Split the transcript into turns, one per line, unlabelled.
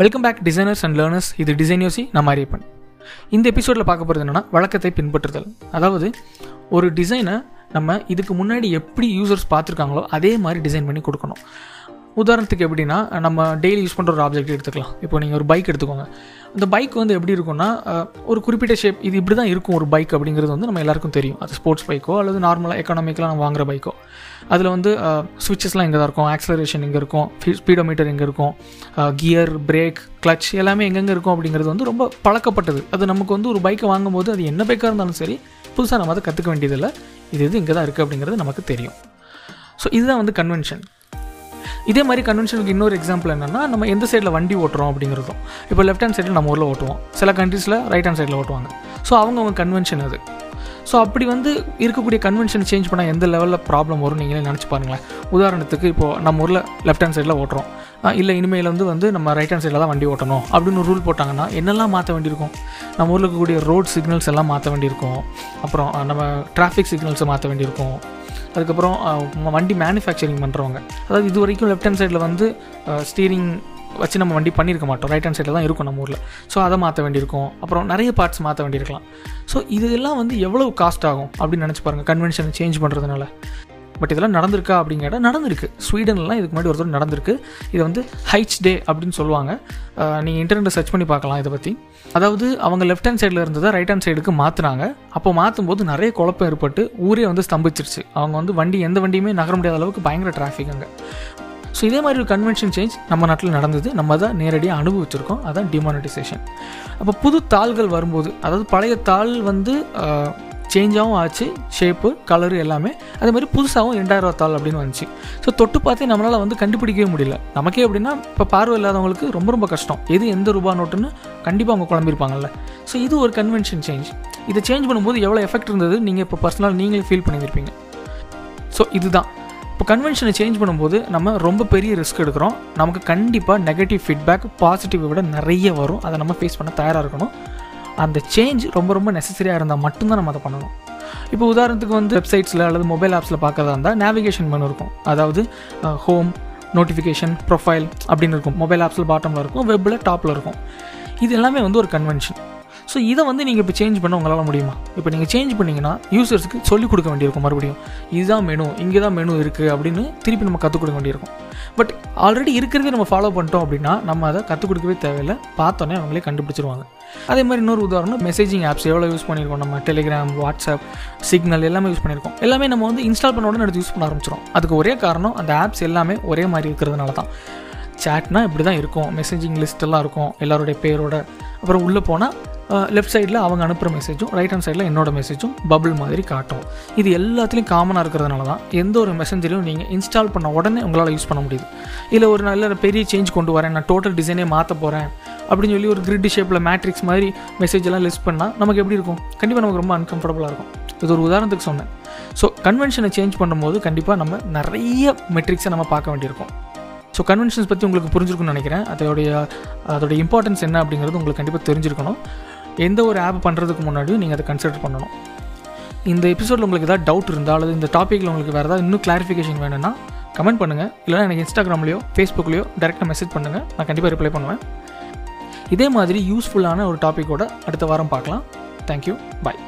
Welcome back designers and learners இது design யோசி நான் மாரியப்பன். இந்த எபிசோடில் பார்க்க போகிறது என்னென்னா வழக்கத்தை பின்பற்றுதல். அதாவது ஒரு டிசைனை நம்ம இதுக்கு முன்னாடி எப்படி யூசர்ஸ் பார்த்துருக்காங்களோ அதே மாதிரி டிசைன் பண்ணி கொடுக்கணும். உதாரணத்துக்கு எப்படின்னா நம்ம டெய்லி யூஸ் பண்ணுற ஒரு ஆப்ஜெக்ட் எடுத்துக்கலாம். இப்போ நீங்கள் ஒரு பைக் எடுத்துக்கோங்க. அந்த பைக் வந்து எப்படி இருக்கும்னா ஒரு குறிப்பிட்ட ஷேப் இது இப்படி தான் இருக்கும் ஒரு பைக் அப்படிங்கிறது வந்து நம்ம எல்லாருக்கும் தெரியும். அது ஸ்போர்ட்ஸ் பைக்கோ அல்லது நார்மலாக எக்கனாமிக்கலாக நம்ம வாங்குற பைக்கோ அதில் வந்து சுவிச்சஸ்லாம் இங்கே தான் இருக்கும். ஆக்சலரேஷன் இங்கே இருக்கும். ஸ்பீடோமீட்டர் இங்கே இருக்கும். கியர் பிரேக் கிளச் எல்லாமே எங்கெங்கே இருக்கும் அப்படிங்கிறது வந்து ரொம்ப பழக்கப்பட்டது. அது நமக்கு வந்து ஒரு பைக்கை வாங்கும்போது அது என்ன பைக்காக இருந்தாலும் சரி புதுசாக நம்ம அதை கற்றுக்க வேண்டியதில்லை. இது இது இங்கே தான் இருக்குது அப்படிங்கிறது நமக்கு தெரியும். ஸோ இதுதான் வந்து கன்வென்ஷன் இதே மாதிரி கன்வென்ஷனுக்கு இன்னொரு எக்ஸாம்பிள் என்னன்னா நம்ம எந்த சைடில் வண்டி ஓட்டுறோம் அப்படிங்கிறதும். இப்போ லெஃப்ட் ஹேண்ட் சைடில் நம்ம ஊரில் ஓட்டுவோம். சில கண்ட்ரீஸில் ரைட் ஹேண்ட் சைடில் ஓட்டுவாங்க. ஸோ அவங்க அவங்க கன்வென்ஷன் அது. ஸோ அப்படி வந்து இருக்கக்கூடிய கன்வென்ஷன் சேஞ்ச் பண்ணால் எந்த லெவலில் ப்ராப்ளம் வரும் நீங்களே நினச்சி பாருங்களேன். உதாரணத்துக்கு இப்போது நம்ம ஊரில் லெஃப்ட் ஹேண்ட் சைடில் ஓட்டுறோம். இல்லை இனிமேல் வந்து வந்து நம்ம ரைட் ஹேண்ட் சைடில் தான் வண்டி ஓட்டணும் அப்படின்னு ரூல் போட்டாங்கன்னா என்னெல்லாம் மாற்ற வேண்டியிருக்கும்? நம்ம ஊரில் இருக்கக்கூடிய ரோட் சிக்னல்ஸ் எல்லாம் மாற்ற வேண்டியிருக்கும். அப்புறம் நம்ம டிராஃபிக் சிக்னல்ஸை மாற்ற வேண்டியிருக்கும். அதுக்கப்புறம் வண்டி மேனுஃபேக்சரிங் பண்ணுறவங்க அதாவது இது வரைக்கும் லெஃப்ட் ஹேண்ட் சைடில் வந்து ஸ்டீரிங் வச்சு நம்ம வண்டி பண்ணியிருக்க மாட்டோம். ரைட் ஹேண்ட் சைடில் தான் இருக்கும் நம்ம ஊரில். ஸோ அதை மாற்ற வேண்டியிருக்கும். அப்புறம் நிறைய பார்ட்ஸ் மாற்ற வேண்டியிருக்கலாம். ஸோ இதெல்லாம் வந்து எவ்வளவு காஸ்ட் ஆகும் அப்படின்னு நினச்சி பாருங்கள் கன்வென்ஷனை சேஞ்ச் பண்ணுறதுனால பட் இதெல்லாம் நடந்திருக்கா அப்படிங்கிற நடந்திருக்கு. ஸ்வீடன்லாம் இதுக்கு முன்னாடி ஒருத்தர் நடந்திருக்கு. இது வந்து ஹைச் டே அப்படின்னு சொல்லுவாங்க. நீங்கள் இன்டர்நெட்டை சர்ச் பண்ணி பார்க்கலாம் இதை பற்றி அதாவது அவங்க லெஃப்ட் ஹேண்ட் சைடில் இருந்ததை ரைட் ஹேண்ட் சைடுக்கு மாற்றினாங்க அப்போ மாற்றும் போது நிறைய குழப்பம் ஏற்பட்டு ஊரே வந்து ஸ்தம்பிச்சிருச்சு. அவங்க வந்து வண்டி எந்த வண்டியுமே நகர முடியாத அளவுக்கு பயங்கர டிராஃபிக் அங்கே. ஸோ இதே மாதிரி ஒரு கன்வென்ஷன் சேஞ்ச் நம்ம நாட்டில் நடந்தது. நம்ம தான் நேரடியாக அனுபவிச்சிருக்கோம். அதான் டிமானிட்டைசேஷன் அப்போ புது தாள்கள் வரும்போது அதாவது பழைய தாள் வந்து சேஞ்சாகவும் ஆச்சு ஷேப்பு கலரு எல்லாமே. அதே மாதிரி புதுசாகவும் ரெண்டாயிரம் தாள் அப்படின்னு வந்துச்சு. ஸோ தொட்டு பார்த்தே நம்மளால் வந்து கண்டுபிடிக்கவே முடியல. நமக்கே அப்படின்னா இப்போ பார்வை இல்லாதவங்களுக்கு ரொம்ப ரொம்ப கஷ்டம். எது எந்த ரூபா நோட்டுன்னு கண்டிப்பாக அவங்க குழம்பிருப்பாங்கல்ல ஸோ இது ஒரு கன்வென்ஷன் சேஞ்ச் இதை சேஞ்ச் பண்ணும்போது எவ்வளோ எஃபெக்ட் இருந்தது? நீங்கள் இப்போ பர்சனலாக நீங்களே ஃபீல் பண்ணியிருப்பீங்க. ஸோ இதுதான். இப்போ கன்வென்ஷனை சேஞ்ச் பண்ணும்போது நம்ம ரொம்ப பெரிய ரிஸ்க் எடுக்கிறோம். நமக்கு கண்டிப்பாக நெகட்டிவ் ஃபீட்பேக் பாசிட்டிவை விட நிறைய வரும். அதை நம்ம ஃபேஸ் பண்ண தயாராக இருக்கணும். அந்த சேஞ்ச் ரொம்ப ரொம்ப நெசசரியாக இருந்தால் மட்டும்தான் நம்ம அதை பண்ணணும். இப்போ உதாரணத்துக்கு வந்து வெப்சைட்ஸில் அல்லது மொபைல் ஆப்ஸில் பார்க்குறதா இருந்தால் நேவிகேஷன் மெனு இருக்கும். அதாவது ஹோம் நோட்டிஃபிகேஷன் ப்ரொஃபைல் அப்படின்னு இருக்கும். மொபைல் ஆப்ஸில் பாட்டமில் இருக்கும் வெப்பில் டாப்பில் இருக்கும். இது எல்லாமே வந்து ஒரு கன்வென்ஷன் ஸோ இதை வந்து நீங்கள் இப்போ சேஞ்ச் பண்ண உங்களால் முடியுமா? இப்போ நீங்கள் சேஞ்ச் பண்ணீங்கன்னா யூசர்ஸ்க்கு சொல்லிக் கொடுக்க வேண்டியிருக்கும் மறுபடியும். இதுதான் மெனு இங்கே தான் மெனு இருக்குது அப்படின்னு திருப்பி நம்ம கற்றுக் கொடுக்க வேண்டியிருக்கும். பட் ஆல்ரெடி இருக்கிறதே நம்ம ஃபாலோ பண்ணிட்டோம் அப்படின்னா நம்ம அதை கற்றுக் கொடுக்கவே தேவையில்லை. பார்த்தோன்னே அவங்களே கண்டுபிடிச்சிருவாங்க. அதே மாதிரி இன்னொரு உதாரணம் மெசேஜிங் ஆப்ஸ் எவ்வளோ யூஸ் பண்ணியிருக்கோம் நம்ம டெலிகிராம் வாட்ஸ்அப் சிக்னல் எல்லாமே யூஸ் பண்ணியிருக்கோம். எல்லாமே நம்ம வந்து இன்ஸ்டால் பண்ண உடனே எடுத்து யூஸ் பண்ண ஆரம்பிச்சிடும் அதுக்கு ஒரே காரணம் அந்த ஆப்ஸ் எல்லாமே ஒரே மாதிரி இருக்கிறதுனால தான். சேட்னா இப்படி தான் இருக்கும். மெசேஜிங் லிஸ்ட் எல்லாம் இருக்கும். எல்லாருடைய பேரோட. அப்புறம் உள்ளே போனால் லெஃப்ட் சைடில் அவங்க அனுப்புகிற மெசேஜும் ரைட் ஹேண்ட் சைடில் என்னோட மெசேஜும் பபிள் மாதிரி காட்டும். இது எல்லாத்துலேயும் காமனாக இருக்கிறதுனால தான் எந்த ஒரு மெசஞ்சரையும் நீங்கள் இன்ஸ்டால் பண்ண உடனே உங்களால் யூஸ் பண்ண முடியுது. இல்லை ஒரு நல்ல பெரிய சேஞ்ச் கொண்டு வரேன் நான் டோட்டல் டிசைனே மாற்ற போகிறேன் அப்படின்னு சொல்லி ஒரு கிரிட் ஷேப்பில் மேட்ரிக்ஸ் மாதிரி மெசேஜ் எல்லாம் லிஸ்ட் பண்ணால் நமக்கு எப்படி இருக்கும்? கண்டிப்பாக நமக்கு ரொம்ப அன்கம்ஃபர்டபுளாக இருக்கும். இது ஒரு உதாரணத்துக்கு சொன்னேன். ஸோ கன்வென்ஷனை சேஞ்ச் பண்ணும்போது கண்டிப்பாக நம்ம நிறைய மெட்ரிக்ஸை நம்ம பார்க்க வேண்டியிருக்கும். ஸோ கன்வென்ஷன்ஸ் பற்றி உங்களுக்கு புரிஞ்சிருக்கும்னு நினைக்கிறேன். அதோடைய அதோடைய இம்பார்ட்டன்ஸ் என்ன அப்படிங்கிறது உங்களுக்கு கண்டிப்பாக தெரிஞ்சிருக்கணும். எந்த ஒரு ஆப் பண்ணுறதுக்கு முன்னாடியும் நீங்கள் அதை கன்சிடர் பண்ணணும். இந்த எபிசோடில் உங்களுக்கு ஏதாவது டவுட் இருந்தால் அல்லது இந்த டாப்பிக்கில் உங்களுக்கு வேறு ஏதாவது இன்னும் கிளாரிஃபிகேஷன் வேணும்னா கமெண்ட் பண்ணுங்கள் இல்லைனா எனக்கு இன்ஸ்டாகிராம்லையோ ஃபேஸ்புக்லையோ டேரெக்டாக மெசேஜ் பண்ணுங்கள் நான் கண்டிப்பாக ரிப்ளை பண்ணுவேன். இதே மாதிரி யூஸ்ஃபுல்லான ஒரு டாப்பிக்கோட அடுத்த வாரம் பார்க்கலாம். Thank you bye